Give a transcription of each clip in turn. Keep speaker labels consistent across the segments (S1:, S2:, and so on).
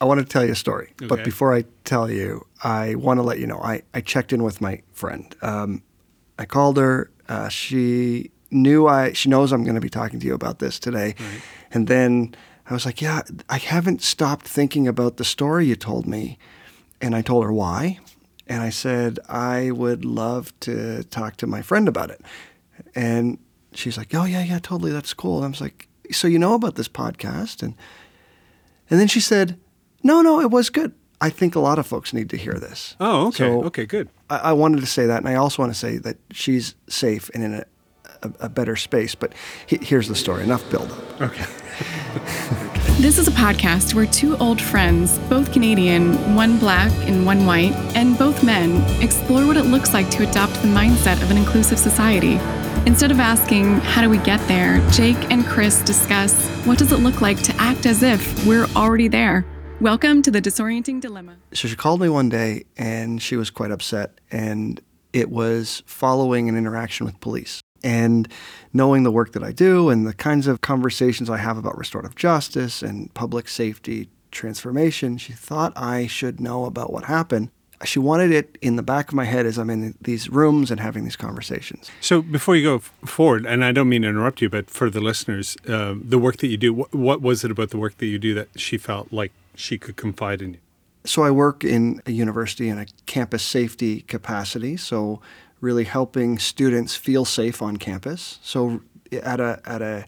S1: I want to tell you a story. But before I tell you, I want to let you know I, I checked in with my friend. Um, I called her. Uh, she knew I. She knows I'm going to be talking to you about this today. And then I was like, yeah, I haven't stopped thinking about the story you told me. And I told her why. And I said I would love to talk to my friend about it. And she's like, oh yeah, yeah, totally. That's cool. And I was like, so you know about this podcast? And and then she said, no, no, it was good. I think a lot of folks need to hear this.
S2: Oh, okay.
S1: So-
S2: okay, good.
S1: I, I wanted to say that, and I also want to say that she's safe and in a, a, a better space. But he, here's the story. Enough build up.
S2: Okay.
S3: This is a podcast where two old friends, both Canadian, one black and one white, and both men, explore what it looks like to adopt the mindset of an inclusive society. Instead of asking, how do we get there, Jake and Chris discuss what does it look like to act as if we're already there. Welcome to the Disorienting Dilemma.
S1: So she called me one day, and she was quite upset, and it was following an interaction with police. And knowing the work that I do and the kinds of conversations I have about restorative justice and public safety transformation, she thought I should know about what happened. She wanted it in the back of my head as I'm in these rooms and having these conversations.
S2: So before you go forward, and I don't mean to interrupt you, but for the listeners, uh, the work that you do, what, what was it about the work that you do that she felt like she could confide in you?
S1: So I work in a university in a campus safety capacity, so really helping students feel safe on campus. So at a at a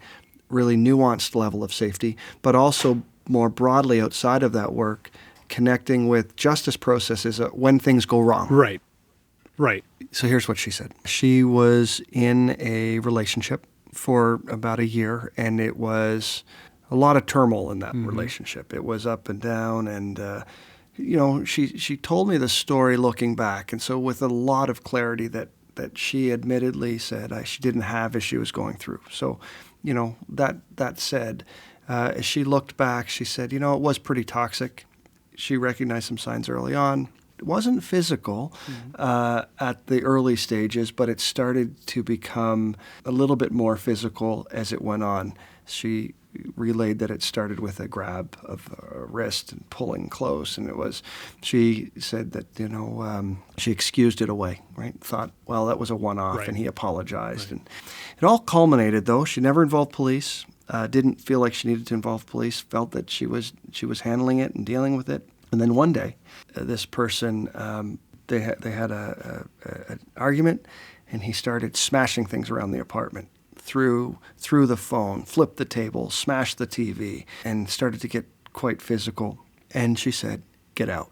S1: really nuanced level of safety, but also more broadly outside of that work, connecting with justice processes uh, when things go wrong.
S2: Right. Right.
S1: So here's what she said. She was in a relationship for about a year, and it was a lot of turmoil in that relationship. It was up and down, and uh, you know, she she told me the story looking back, and so with a lot of clarity that that she admittedly said I, she didn't have as she was going through. So, you know, that that said, uh, as she looked back, she said, you know, it was pretty toxic. She recognized some signs early on. It wasn't physical uh, at the early stages, but it started to become a little bit more physical as it went on. She relayed that it started with a grab of a wrist and pulling close, and it was. She said that you know um, she excused it away, right? Thought, well, that was a one-off,
S2: Right.
S1: and he apologized, and it all culminated though. She never involved police. Uh, didn't feel like she needed to involve police. Felt that she was she was handling it and dealing with it. And then one day, uh, this person um, they had they had a, a, a, an argument, and he started smashing things around the apartment. Threw threw the phone, flipped the table, smashed the TV, and started to get quite physical. And she said, "Get out.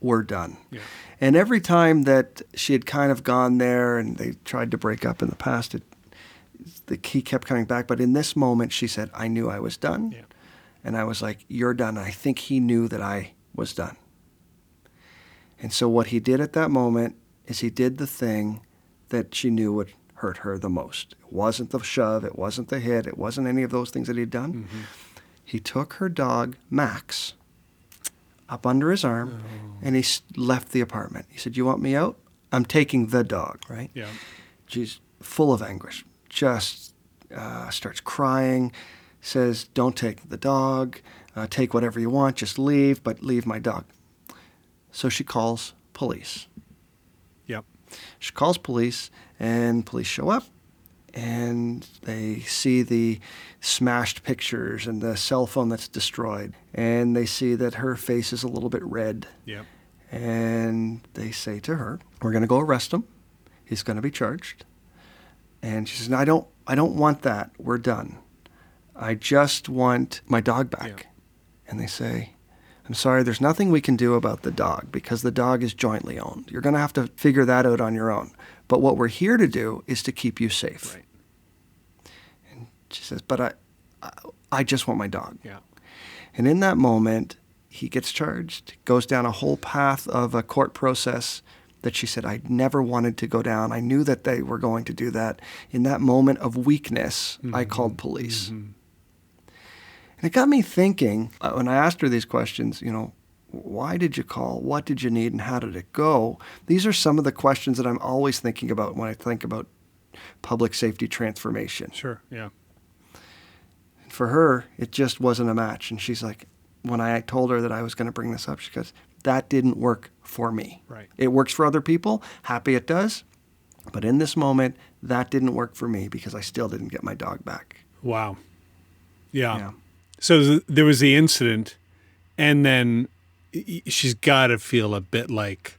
S1: We're done."
S2: Yeah.
S1: And every time that she had kind of gone there, and they tried to break up in the past, it, the key kept coming back. But in this moment, she said, "I knew I was done."
S2: Yeah.
S1: And I was like, You're done. I think he knew that I was done. And so what he did at that moment is he did the thing that she knew would hurt her the most. It wasn't the shove, it wasn't the hit, it wasn't any of those things that he'd done. Mm-hmm. He took her dog, Max, up under his arm oh. and he left the apartment. He said, You want me out? I'm taking the dog, right?
S2: Yeah.
S1: She's full of anguish, just uh, starts crying, says, Don't take the dog, uh, take whatever you want, just leave, but leave my dog. So she calls police.
S2: Yep.
S1: She calls police, and police show up, and they see the smashed pictures and the cell phone that's destroyed, and they see that her face is a little bit red.
S2: Yep.
S1: And they say to her, "We're going to go arrest him. He's going to be charged." And she says, "No, I don't. I don't want that. We're done. I just want my dog back."
S2: Yeah.
S1: And they say, "I'm sorry. There's nothing we can do about the dog because the dog is jointly owned. You're going to have to figure that out on your own. But what we're here to do is to keep you safe."
S2: Right.
S1: She says, "But I, I, I just want my dog."
S2: Yeah.
S1: And in that moment, he gets charged, goes down a whole path of a court process that she said, I never wanted to go down. I knew that they were going to do that. In that moment of weakness, I called police. And it got me thinking uh, when I asked her these questions, you know, why did you call? What did you need? And how did it go? These are some of the questions that I'm always thinking about when I think about public safety transformation
S2: Sure. Yeah.
S1: for her, it just wasn't a match. And she's like, when I told her that I was going to bring this up, she goes, "That didn't work for me.
S2: Right.
S1: It works for other people. Happy it does, but in this moment, that didn't work for me because I still didn't get my dog back."
S2: Wow. Yeah.
S1: Yeah.
S2: So th- there was the incident, and then she's got to feel a bit like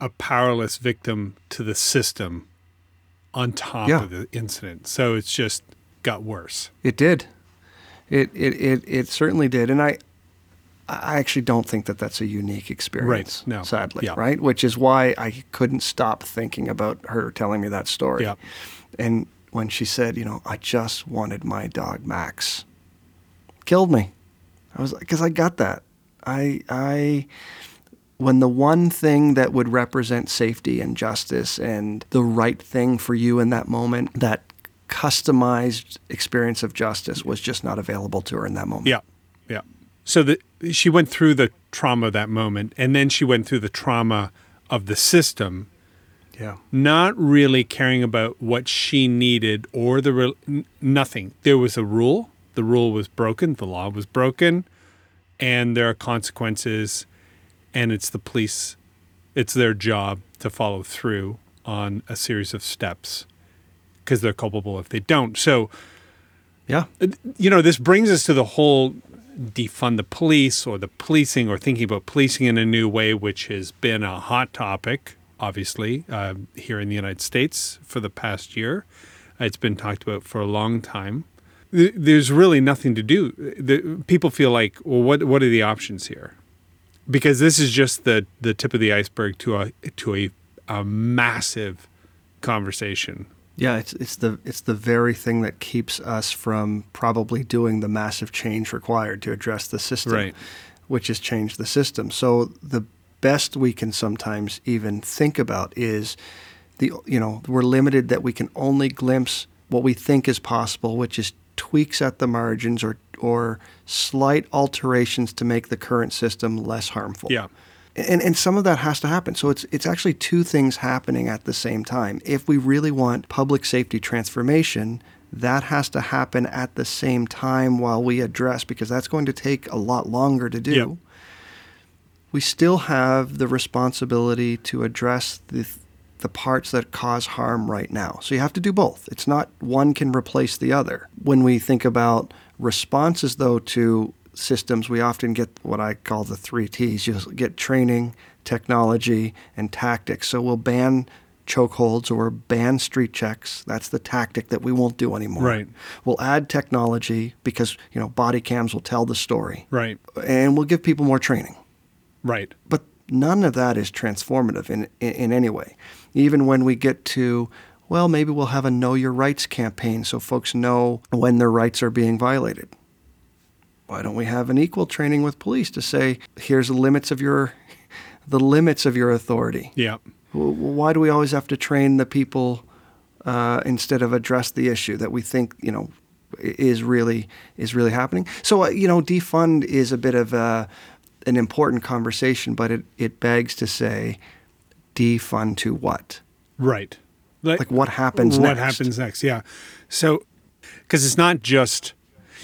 S2: a powerless victim to the system on top
S1: Yeah.
S2: of the incident. So it's just got worse.
S1: It did. It it it, it certainly did, and I. I actually don't think that that's a unique experience. Right.
S2: no.
S1: Sadly,
S2: Yeah.
S1: right? Which is why I couldn't stop thinking about her telling me that story.
S2: Yeah.
S1: And when she said, you know, I just wanted my dog Max, killed me. I was because I got that. I I when the one thing that would represent safety and justice and the right thing for you in that moment, that customized experience of justice was just not available to her in that moment.
S2: Yeah. Yeah. So the, she went through the trauma of that moment, and then she went through the trauma of the system
S1: Yeah.
S2: not really caring about what she needed or the re- nothing. There was a rule. The rule was broken. The law was broken, and there are consequences. And it's the police. It's their job to follow through on a series of steps because they're culpable if they don't. So
S1: Yeah.
S2: you know, this brings us to the whole defund the police or the policing or thinking about policing in a new way, which has been a hot topic, obviously, uh, here in the United States for the past year. It's been talked about for a long time. There's really nothing to do. The, people feel like, well, what what are the options here? Because this is just the the tip of the iceberg to a to a, a massive conversation.
S1: Yeah, it's it's the it's the very thing that keeps us from probably doing the massive change required to address the system,
S2: Right.
S1: which is change the system. So the best we can sometimes even think about is the you know we're limited that we can only glimpse what we think is possible, which is tweaks at the margins or or slight alterations to make the current system less harmful
S2: Yeah.
S1: And and some of that has to happen. So it's it's actually two things happening at the same time. If we really want public safety transformation, that has to happen at the same time while we address because that's going to take a lot longer to do.
S2: Yep.
S1: We still have the responsibility to address the the parts that cause harm right now. So you have to do both. It's not one can replace the other. When we think about responses though to systems, we often get what I call the three T's. You'll get training, technology, and tactics. So we'll ban chokeholds or ban street checks. That's the tactic that we won't do anymore.
S2: Right.
S1: We'll add technology because, you know, body cams will tell the story.
S2: Right.
S1: And we'll give people more training.
S2: Right.
S1: But none of that is transformative in, in, in any way. Even when we get to, well, maybe we'll have a Know Your Rights campaign so folks know when their rights are being violated. Why don't we have an equal training with police to say, here's the limits of your, the limits of your authority?
S2: Yeah.
S1: W- Why do we always have to train the people uh, instead of address the issue that we think you know is really is really happening? So uh, you know, defund is a bit of a, an important conversation, but it it begs to say, defund to what?
S2: Right.
S1: Like what happens
S2: what
S1: next?
S2: What happens next? Yeah. So, because it's not just,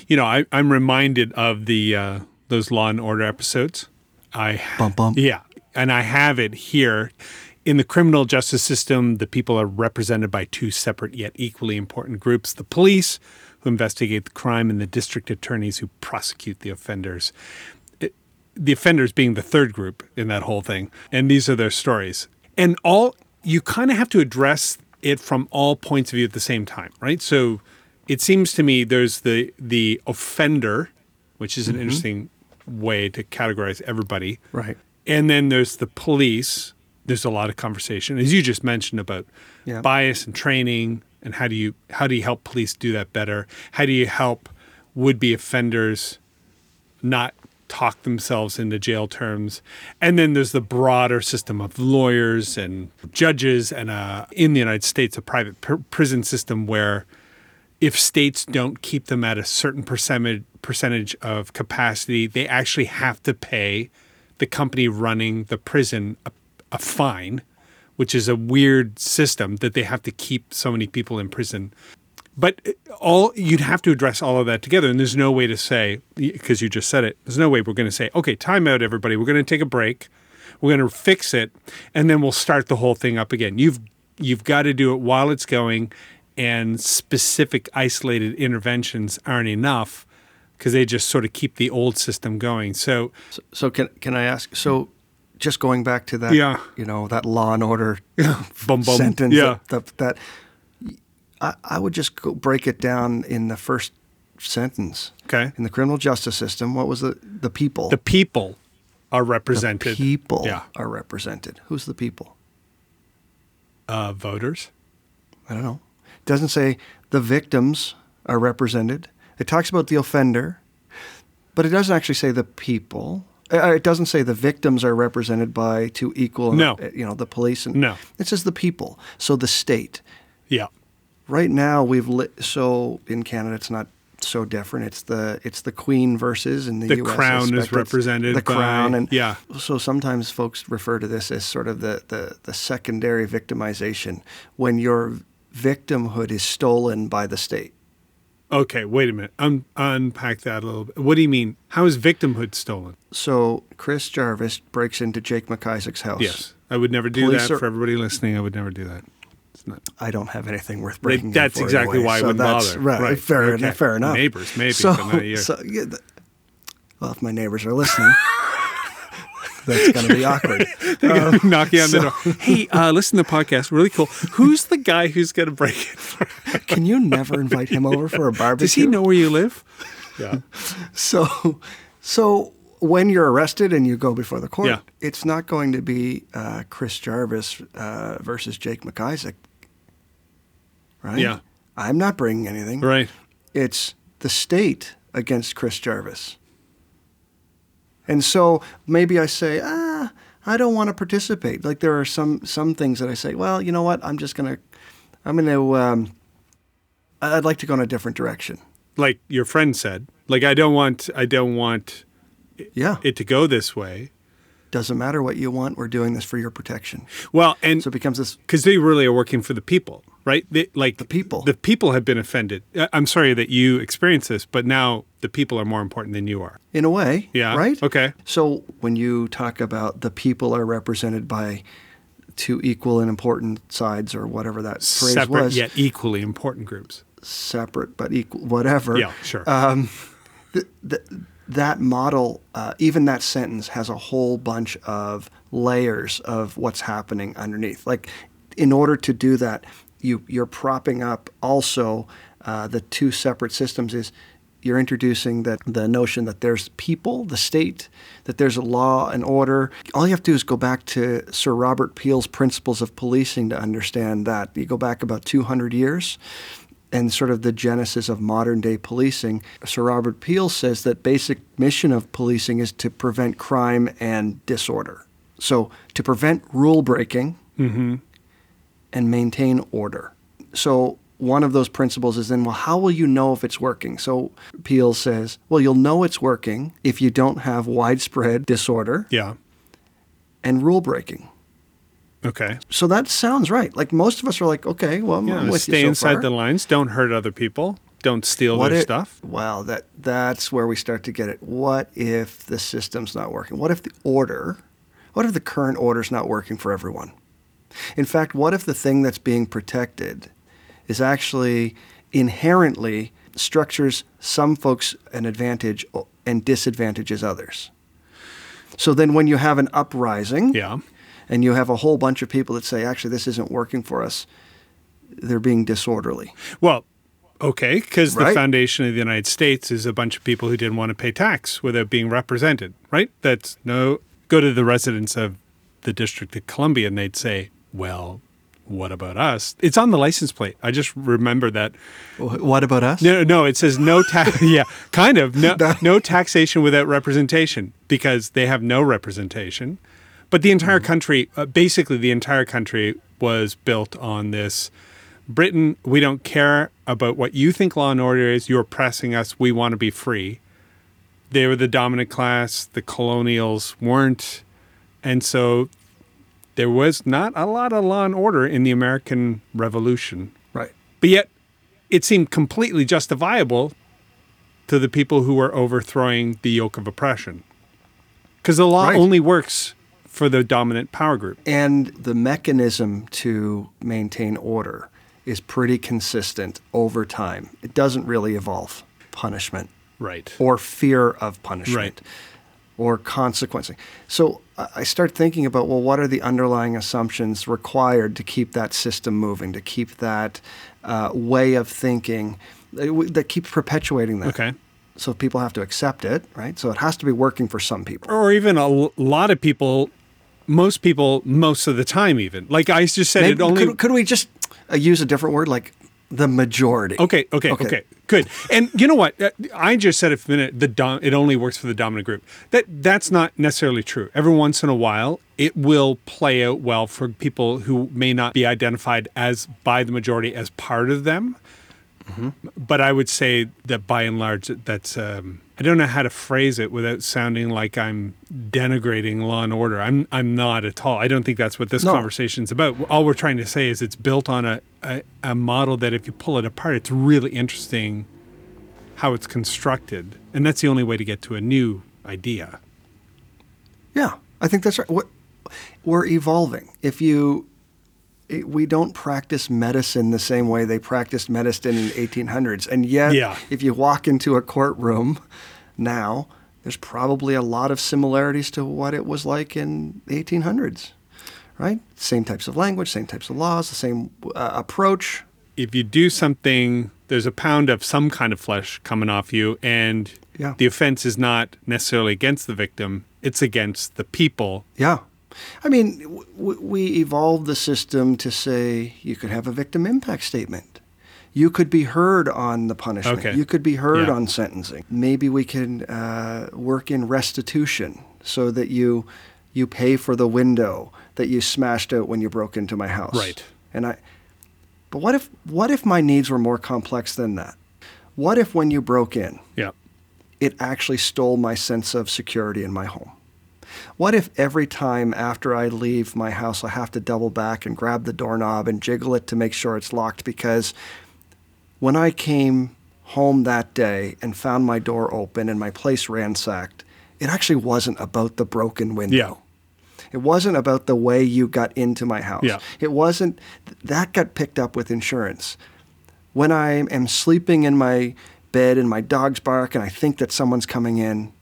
S2: you know, I, I'm reminded of the uh, those Law and Order episodes. I
S1: Bum, bum.
S2: yeah, and I have it here. In the criminal justice system, the people are represented by two separate yet equally important groups: the police, who investigate the crime, and the district attorneys who prosecute the offenders. It- the offenders being the third group in that whole thing, and these are their stories. And all you kind of have to address it from all points of view at the same time, right? So it seems to me there's the the offender, which is an interesting way to categorize everybody,
S1: Right.
S2: and then there's the police. There's a lot of conversation, as you just mentioned, about
S1: Yeah.
S2: bias and training, and how do you how do you help police do that better? How do you help would be offenders not talk themselves into jail terms? And then there's the broader system of lawyers and judges, and uh, in the United States, a private pr- prison system where if states don't keep them at a certain percentage percentage of capacity, they actually have to pay the company running the prison a, a fine, which is a weird system that they have to keep so many people in prison. But uh, all you'd have to address all of that together, and there's no way to say because you just said it. There's no way we're going to say, "Okay, time out, everybody. We're going to take a break. We're going to fix it, and then we'll start the whole thing up again." You've you've got to do it while it's going, and specific isolated interventions aren't enough because they just sort of keep the old system going. So,
S1: So, so can can I ask? So, just going back to that,
S2: Yeah.
S1: you know, that Law and Order
S2: bum bum,
S1: sentence,
S2: yeah,
S1: that, that, that I, I would just go break it down in the first sentence.
S2: okay.
S1: In the criminal justice system, what was the the people?
S2: The people are
S1: The
S2: represented.
S1: people
S2: yeah,
S1: are represented. Who's the people?
S2: uh, voters.
S1: I don't know. It doesn't say the victims are represented. It talks about the offender, but it doesn't actually say the people. Uh, It doesn't say the victims are represented by two equal,
S2: No.
S1: uh, you know, the police. And,
S2: No.
S1: It says the people. So the state.
S2: Yeah,
S1: Right now, we've lit, so in Canada, it's not so different. It's the it's the Queen versus in the,
S2: The
S1: U.S.
S2: Crown is represented
S1: The Crown, and
S2: yeah.
S1: So sometimes folks refer to this as sort of the the, the secondary victimization when your victimhood is stolen by the state.
S2: Okay, wait a minute. Un- unpack that a little bit. What do you mean? How is victimhood stolen?
S1: So Chris Jarvis breaks into Jake McIsaac's house.
S2: Yes, I would never do
S1: Police
S2: that
S1: are-
S2: for everybody listening. I would never do that. It's not.
S1: I don't have anything worth breaking. in
S2: that's exactly
S1: anyway,
S2: why I
S1: so
S2: wouldn't bother.
S1: Right,
S2: Right,
S1: fair
S2: okay.
S1: enough. Fair enough.
S2: Neighbors, maybe,
S1: So,
S2: but not you.
S1: so yeah, the, well, if my neighbors are listening, that's going to be awkward. Um,
S2: Knocking on the door. Hey, uh, listen to the podcast. Really cool. Who's the guy who's going to break it? For?
S1: Can you never invite him over for a barbecue?
S2: Does he know where you live? Yeah.
S1: So, so when you're arrested and you go before the court,
S2: Yeah.
S1: it's not going to be uh, Chris Jarvis uh, versus Jake McIsaac, right?
S2: Yeah.
S1: I'm not bringing anything.
S2: Right.
S1: It's the state against Chris Jarvis. And so maybe I say, ah, I don't want to participate. Like there are some some things that I say, well, you know what? I'm just gonna, I'm gonna, um, I'd like to go in a different direction.
S2: Like your friend said. Like I don't want. I don't want
S1: Yeah.
S2: it to go this way.
S1: Doesn't matter what you want. We're doing this for your protection.
S2: Well, and
S1: So it becomes this.
S2: because they really are working for the people, right? They, like the
S1: people.
S2: The people have been offended. I'm sorry that you experienced this, but now the people are more important than you are.
S1: In a way,
S2: Yeah.
S1: right?
S2: Okay.
S1: So when you talk about the people are represented by two equal and important sides, or whatever that phrase
S2: Separate
S1: was,
S2: yet equally important groups.
S1: separate but equal, whatever.
S2: Yeah, sure.
S1: Um, th- that model, uh, even that sentence, has a whole bunch of layers of what's happening underneath. Like, in order to do that, you you're propping up also uh, the two separate systems. Is you're introducing that the notion that there's people, the state, that there's a law and order. All you have to do is go back to Sir Robert Peel's principles of policing to understand that. You go back about 200 years and sort of the genesis of modern day policing. Sir Robert Peel says that basic mission of policing is to prevent crime and disorder. So to prevent rule breaking mm-hmm. and maintain order. So one of those principles is then, well, how will you know if it's working? So Peel says, well, you'll know it's working if you don't have widespread disorder
S2: Yeah.
S1: and rule breaking.
S2: Okay.
S1: So that sounds right. Like most of us are like, okay, well, I'm
S2: Yeah.
S1: with
S2: Stay
S1: you so
S2: inside
S1: far.
S2: the lines. Don't hurt other people. Don't steal
S1: What
S2: their
S1: if-
S2: stuff.
S1: Well, that that's where we start to get it. What if the system's not working? What if the order, what if the current order's not working for everyone? In fact, what if the thing that's being protected is actually inherently structures some folks an advantage and disadvantages others? So then when you have an uprising
S2: Yeah.
S1: And you have a whole bunch of people that say, actually, this isn't working for us, they're being disorderly.
S2: Well, okay, because the foundation of the United States is a bunch of people who didn't want to pay tax without being represented, right? That's no. Go to the residents of the District of Columbia, and they'd say, "Well, what about us?" It's on the license plate. I just remember that.
S1: What about us?
S2: No, no, it says no tax. yeah, kind of no no taxation without representation because they have no representation. But the entire country, uh, basically, the entire country was built on this. Britain, we don't care about what you think law and order is. You're oppressing us. We want to be free. They were the dominant class. The colonials weren't, and so there was not a lot of law and order in the American Revolution.
S1: Right.
S2: But yet, it seemed completely justifiable to the people who were overthrowing the yoke of oppression. Because the law
S1: Right.
S2: only works for the dominant power group.
S1: And the mechanism to maintain order is pretty consistent over time. It doesn't really evolve punishment
S2: Right.
S1: or fear of punishment
S2: Right.
S1: or consequencing. So I start thinking about well, what are the underlying assumptions required to keep that system moving, to keep that uh, way of thinking uh, that keeps perpetuating that.
S2: Okay.
S1: So people have to accept it, right? So it has to be working for some people.
S2: Or even a l- lot of people, most people, most of the time, even. Like I just said,
S1: Maybe-
S2: it only.
S1: could, could we just uh, use a different word like the majority?
S2: Okay, okay,
S1: Okay.
S2: okay, good. And you know what? Uh, I just said a minute. The dom- it only works for the dominant group. That that's not necessarily true. Every once in a while, it will play out well for people who may not be identified as by the majority as part of them. But I would say that by and large, that's um, I don't know how to phrase it without sounding like I'm denigrating law and order. I'm I'm not at all. I don't think that's what this
S1: No.
S2: conversation's about. All we're trying to say is it's built on a, a, a model that if you pull it apart, it's really interesting how it's constructed, and that's the only way to get to a new idea.
S1: Yeah, I think that's right. What we're evolving. If you, it, we don't practice medicine the same way they practiced medicine in the 1800s, and yet,
S2: Yeah.
S1: if you walk into a courtroom now, there's probably a lot of similarities to what it was like in the 1800s, right? Same types of language, same types of laws, the same uh, approach.
S2: If you do something, there's a pound of some kind of flesh coming off you, and
S1: Yeah.
S2: the offense is not necessarily against the victim; it's against the people
S1: Yeah. I mean, w- we evolved the system to say you could have a victim impact statement. You could be heard on the punishment.
S2: Okay.
S1: You could be heard
S2: Yeah.
S1: on sentencing. Maybe we can uh, work in restitution so that you you pay for the window that you smashed out when you broke into my house.
S2: Right.
S1: And I But what if what if my needs were more complex than that? What if when you broke in,
S2: Yeah.
S1: it actually stole my sense of security in my home? What if every time after I leave my house, I have to double back and grab the doorknob and jiggle it to make sure it's locked? Because when I came home that day and found my door open and my place ransacked, it actually wasn't about the broken window.
S2: Yeah.
S1: It wasn't about the way you got into my house.
S2: Yeah.
S1: It wasn't, that got picked up with insurance. When I am sleeping in my bed and my dogs bark and I think that someone's coming in,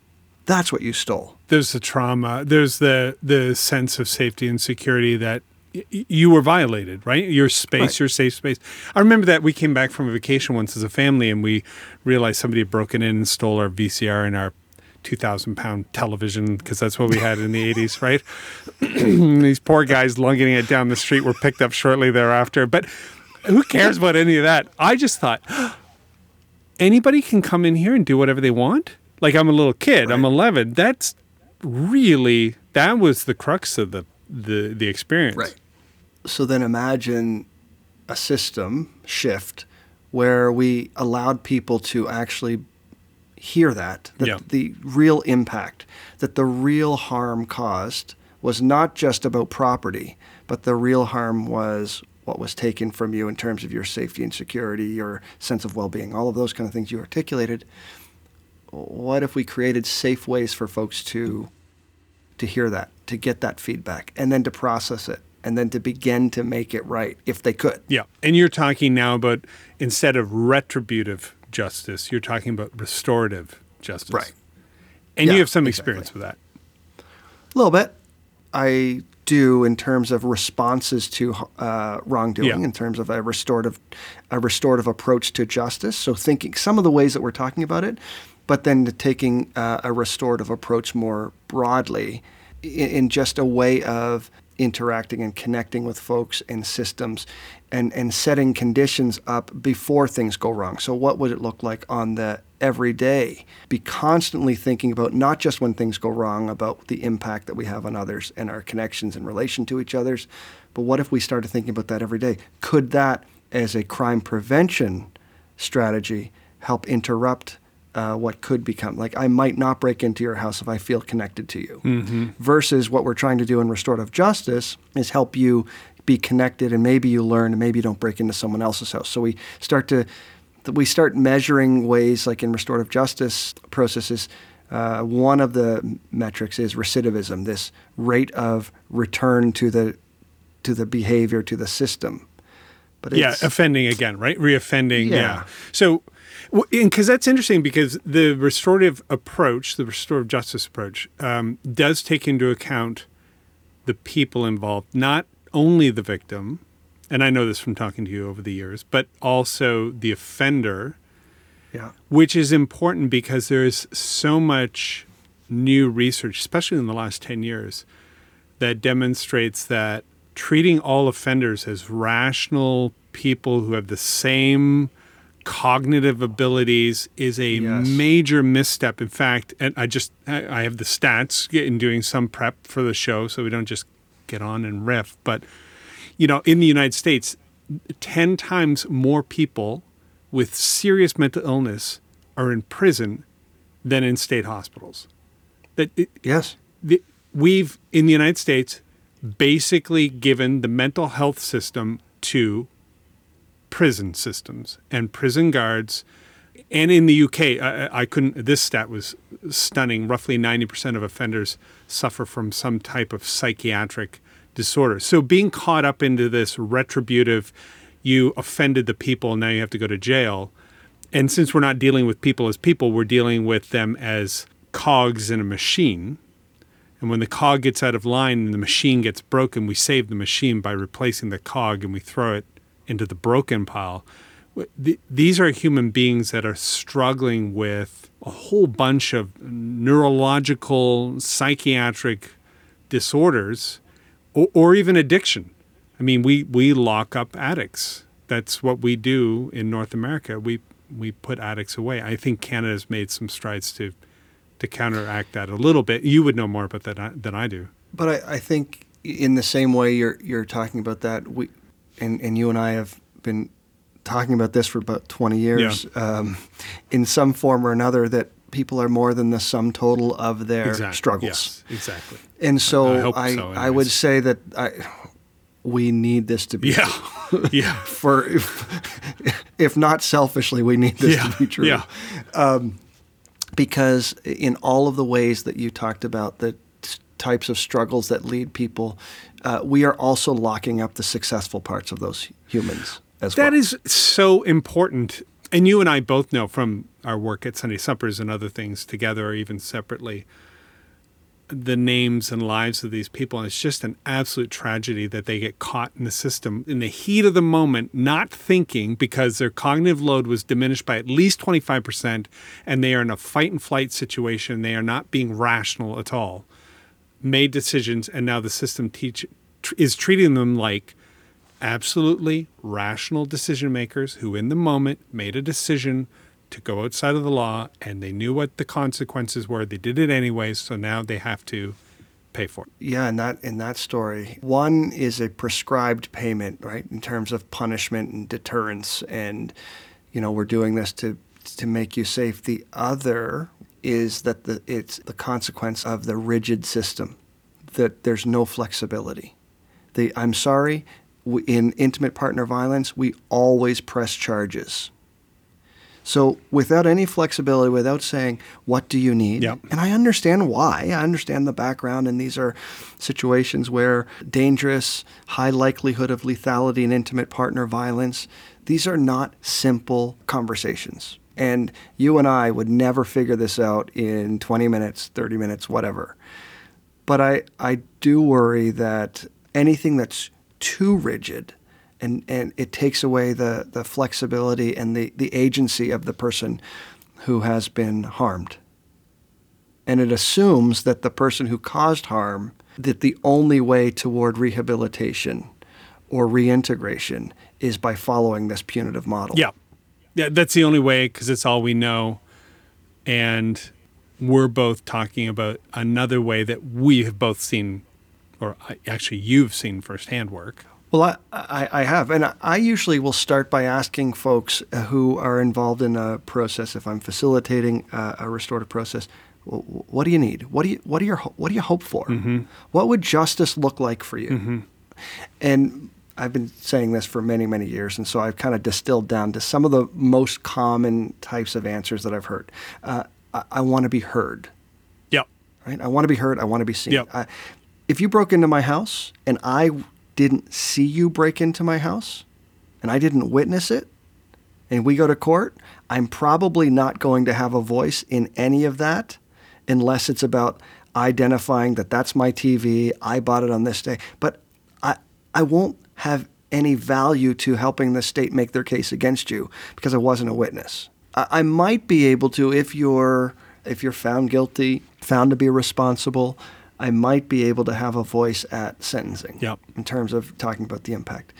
S1: that's what you stole.
S2: there's the trauma there's the the sense of safety and security that y- you were violated right your space
S1: Right.
S2: your safe space i remember that we came back from a vacation once as a family and we realized somebody had broken in and stole our vcr and our 2000 pound television because that's what we had in the 80s right these poor guys lugging it down the street were picked up shortly thereafter but who cares about any of that i just thought anybody can come in here and do whatever they want. Like I'm a little kid, I'm 11. That's really that was the crux of the the the experience. Right.
S1: So then imagine a system shift where we allowed people to actually hear that, that
S2: Yeah.
S1: the real impact, that the real harm caused was not just about property, but the real harm was what was taken from you in terms of your safety and security, your sense of well being, all of those kind of things you articulated. What if we created safe ways for folks to to hear that, to get that feedback, and then to process it, and then to begin to make it right if they could?
S2: Yeah. And you're talking now about instead of retributive justice, you're talking about restorative justice.
S1: Right.
S2: And
S1: Yeah,
S2: you have some
S1: exactly.
S2: experience with that.
S1: A little bit. I do in terms of responses to uh, wrongdoing,
S2: Yeah.
S1: in terms of a restorative, a restorative approach to justice. So thinking some of the ways that we're talking about it, but then taking uh, a restorative approach more broadly, in, in just a way of interacting and connecting with folks and systems, and and setting conditions up before things go wrong. So what would it look like on the every day? Be constantly thinking about not just when things go wrong, about the impact that we have on others and our connections in relation to each others. But what if we started thinking about that every day? Could that, as a crime prevention strategy, help interrupt uh, what could become? Like, I might not break into your house if I feel connected to you. Versus what we're trying to do in restorative justice is help you be connected, and maybe you learn, and maybe you don't break into someone else's house. So we start to we start measuring ways, like in restorative justice processes. Uh, one of the metrics is recidivism, this rate of return to the to the behavior to the system.
S2: But yeah, offending again, right? Reoffending. Yeah.
S1: Yeah.
S2: So, because that's interesting because the restorative approach, the restorative justice approach, um, does take into account the people involved, not only the victim, and I know this from talking to you over the years, but also the offender,
S1: Yeah.
S2: which is important because there's so much new research, especially in the last 10 years, that demonstrates that treating all offenders as rational people who have the same cognitive abilities is a
S1: Yes.
S2: major misstep. In fact, and I just I have the stats in doing some prep for the show, so we don't just get on and riff. But you know, in the United States, ten times more people with serious mental illness are in prison than in state hospitals. That it,
S1: Yes.
S2: the, we've in the United States basically given the mental health system to prison systems and prison guards. And in the UK, I, I couldn't. This stat was stunning. Roughly ninety percent of offenders suffer from some type of psychiatric disorder. So being caught up into this retributive, you offended the people, now you have to go to jail. And since we're not dealing with people as people, we're dealing with them as cogs in a machine. And when the cog gets out of line and the machine gets broken, we save the machine by replacing the cog and we throw it into the broken pile. These are human beings that are struggling with a whole bunch of neurological, psychiatric disorders, or, or even addiction. I mean, we, we lock up addicts. That's what we do in North America. We we put addicts away. I think Canada's made some strides to to counteract that a little bit. You would know more about that than I do.
S1: But I, I think in the same way you're you're talking about that, we and, and you and I have been talking about this for about 20 years, um, in some form or another, that people are more than the sum total of their
S2: Exactly.
S1: struggles.
S2: Yes, exactly.
S1: And so
S2: I
S1: I,
S2: so,
S1: I would say that I, we need this to be
S2: Yeah.
S1: true.
S2: Yeah.
S1: For if, if not selfishly, we need this
S2: Yeah.
S1: to be true.
S2: Yeah.
S1: because in all of the ways that you talked about the t- types of struggles that lead people, uh, we are also locking up the successful parts of those humans as well.
S2: That is so important. And you and I both know from our work at Sunday Suppers and other things together or even separately the names and lives of these people. And it's just an absolute tragedy that they get caught in the system in the heat of the moment, not thinking because their cognitive load was diminished by at least 25%, and they are in a fight and flight situation. They are not being rational at all. Made decisions, and now the system teach, tr- is treating them like absolutely rational decision makers who, in the moment, made a decision to go outside of the law and they knew what the consequences were. They did it anyway, so now they have to pay for it.
S1: Yeah, in that in that story, one is a prescribed payment, right, in terms of punishment and deterrence, and you know we're doing this to to make you safe. The other is that the it's the consequence of the rigid system, that there's no flexibility. The I'm sorry, in intimate partner violence, we always press charges. So without any flexibility, without saying what do you need,
S2: Yep.
S1: and I understand why. I understand the background, and these are situations where dangerous, high likelihood of lethality and intimate partner violence. These are not simple conversations, and you and I would never figure this out in 20 minutes, 30 minutes, whatever. But I, I do worry that anything that's too rigid and, and it takes away the, the flexibility and the, the agency of the person who has been harmed. And it assumes that the person who caused harm, that the only way toward rehabilitation or reintegration is by following this punitive model.
S2: Yeah. Yeah, that's the only way because it's all we know. And we're both talking about another way that we have both seen, or actually, you've seen firsthand work.
S1: Well, I, I, I have. And I- I usually will start by asking folks uh, who are involved in a process, if I'm facilitating uh, a restorative process, "Wh- wh- what do you need? What do you, what do, your, what do you hope for? What would justice look like for you? And I've been saying this for many, many years, and so I've kind of distilled down to some of the most common types of answers that I've heard. Uh, I, I want to be heard,
S2: Yep.
S1: right? I want to be heard. I want to be seen.
S2: Yep.
S1: I, if you broke into my house and I didn't see you break into my house, and I didn't witness it, and we go to court, I'm probably not going to have a voice in any of that unless it's about identifying that that's my TV, I bought it on this day. But I, I won't have any value to helping the state make their case against you because I wasn't a witness. I, I might be able to if you're if you're found guilty, found to be responsible. I might be able to have a voice at sentencing
S2: Yep.
S1: in terms of talking about the impact.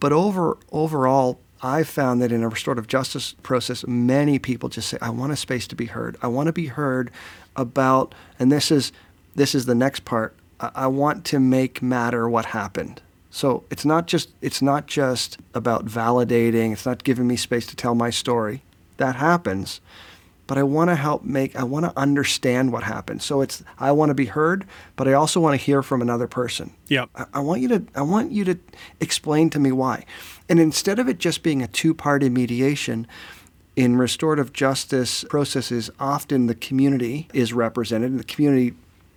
S1: But over overall, I've found that in a restorative justice process, many people just say, "I want a space to be heard. I want to be heard about." And this is this is the next part. I, I want to make matter what happened. So it's not just it's not just about validating. It's not giving me space to tell my story. That happens, but I want to help make. I want to understand what happened. So it's I want to be heard, but I also want to hear from another person.
S2: Yep.
S1: I, I want you to I want you to explain to me why. And instead of it just being a two-party mediation, in restorative justice processes, often the community is represented, and the community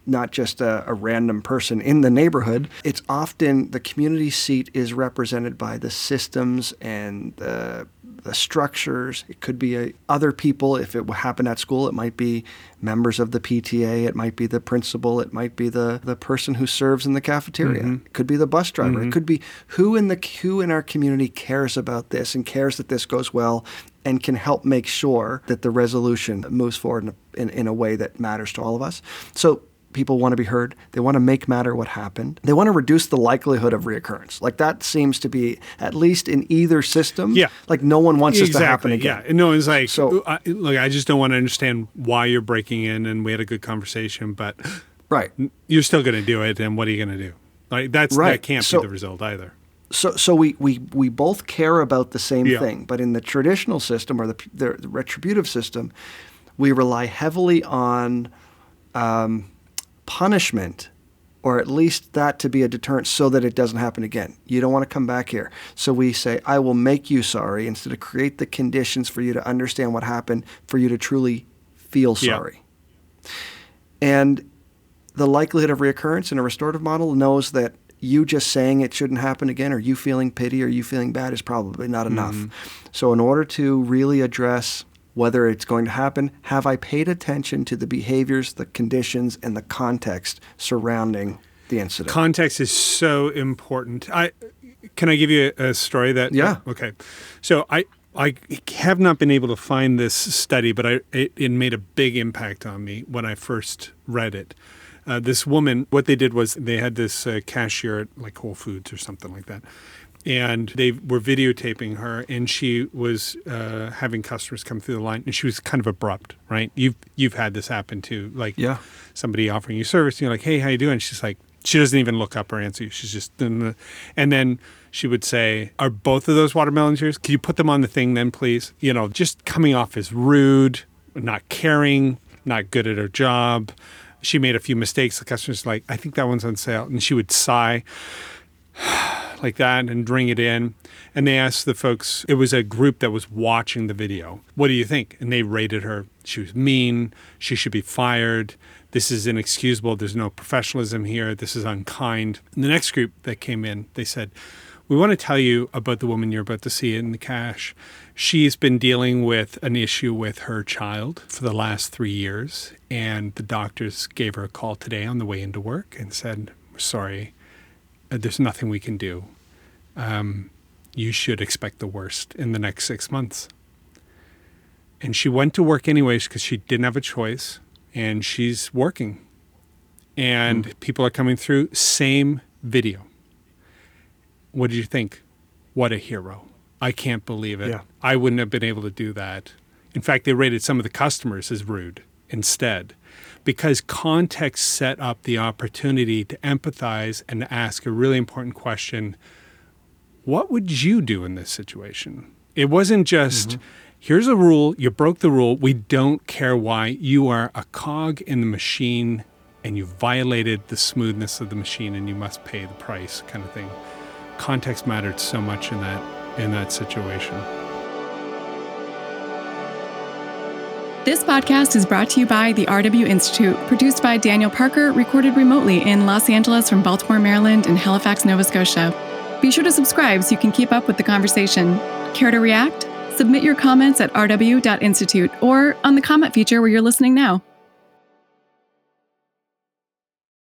S1: not just a, a random person in the neighborhood. It's often the community seat is represented by the systems and the, the structures. It could be a, other people. If it happened at school, it might be members of the PTA. It might be the principal. It might be the, the person who serves in the cafeteria. Mm-hmm. It could be the bus driver. It mm-hmm. could be who in the who in our community cares about this and cares that this goes well and can help make sure that the resolution moves forward in a, in, in a way that matters to all of us. So people want to be heard. They want to make matter what happened. They want to reduce the likelihood of reoccurrence. Like that seems to be at least in either system.
S2: Yeah.
S1: Like no one wants this to happen again.
S2: Yeah. No, it's like,
S1: So-
S2: I, look, I just don't want to understand why you're breaking in, and we had a good conversation, but
S1: Right.
S2: you're still going to do it, and what are you going to do? Like that's that can't
S1: So-
S2: be the result either.
S1: So, so we, we, we both care about the same
S2: Yeah.
S1: thing, but in the traditional system or the, the, the retributive system, we rely heavily on um, punishment, or at least that to be a deterrent so that it doesn't happen again. You don't want to come back here. So we say, I will make you sorry instead of create the conditions for you to understand what happened, for you to truly feel
S2: Yeah.
S1: sorry. And the likelihood of reoccurrence in a restorative model knows that you just saying it shouldn't happen again or you feeling pity or you feeling bad is probably not enough. Mm-hmm. So, in order to really address whether it's going to happen, have I paid attention to the behaviors, the conditions, and the context surrounding the incident?
S2: Context is so important. I can I give you a, a story that
S1: Yeah.
S2: Okay. So I I have not been able to find this study, but I it, it made a big impact on me when I first read it. Uh, this woman, what they did was they had this uh, cashier at like Whole Foods or something like that, and they were videotaping her, and she was uh, having customers come through the line, and she was kind of abrupt, right? You've you've had this happen too, like
S1: Yeah.
S2: somebody offering you service, and you're like, "Hey, how you doing?" She's like, she doesn't even look up or answer you. She's just, and then she would say, "Are both of those watermelons yours? Can you put them on the thing then, please?" You know, just coming off as rude, not caring, not good at her job. She made a few mistakes. The customer's like, "I think that one's on sale," and she would sigh like that and bring it in. And they asked the folks, it was a group that was watching the video, what do you think? And they rated her. She was mean. She should be fired. This is inexcusable. There's no professionalism here. This is unkind. And the next group that came in, they said, we want to tell you about the woman you're about to see in the cash. She's been dealing with an issue with her child for the last three years. And the doctors gave her a call today on the way into work and said, sorry, uh, there's nothing we can do. Um, you should expect the worst in the next six months. And she went to work anyways because she didn't have a choice, and she's working. And people are coming through. Same video. What did you think? What a hero. I can't believe it.
S1: Yeah.
S2: I wouldn't have been able to do that. In fact, they rated some of the customers as rude instead because context set up the opportunity to empathize and to ask a really important question What would you do in this situation? It wasn't just, mm-hmm. here's a rule, you broke the rule, we don't care why. You are a cog in the machine and you violated the smoothness of the machine and you must pay the price kind of thing. Context mattered so much in that in that situation.
S3: This podcast is brought to you by the RW Institute, produced by Daniel Parker, recorded remotely in Los Angeles from Baltimore, Maryland, and Halifax, Nova Scotia. Be sure to subscribe so you can keep up with the conversation. Care to react? Submit your comments at rw.institute or on the comment feature where you're listening now.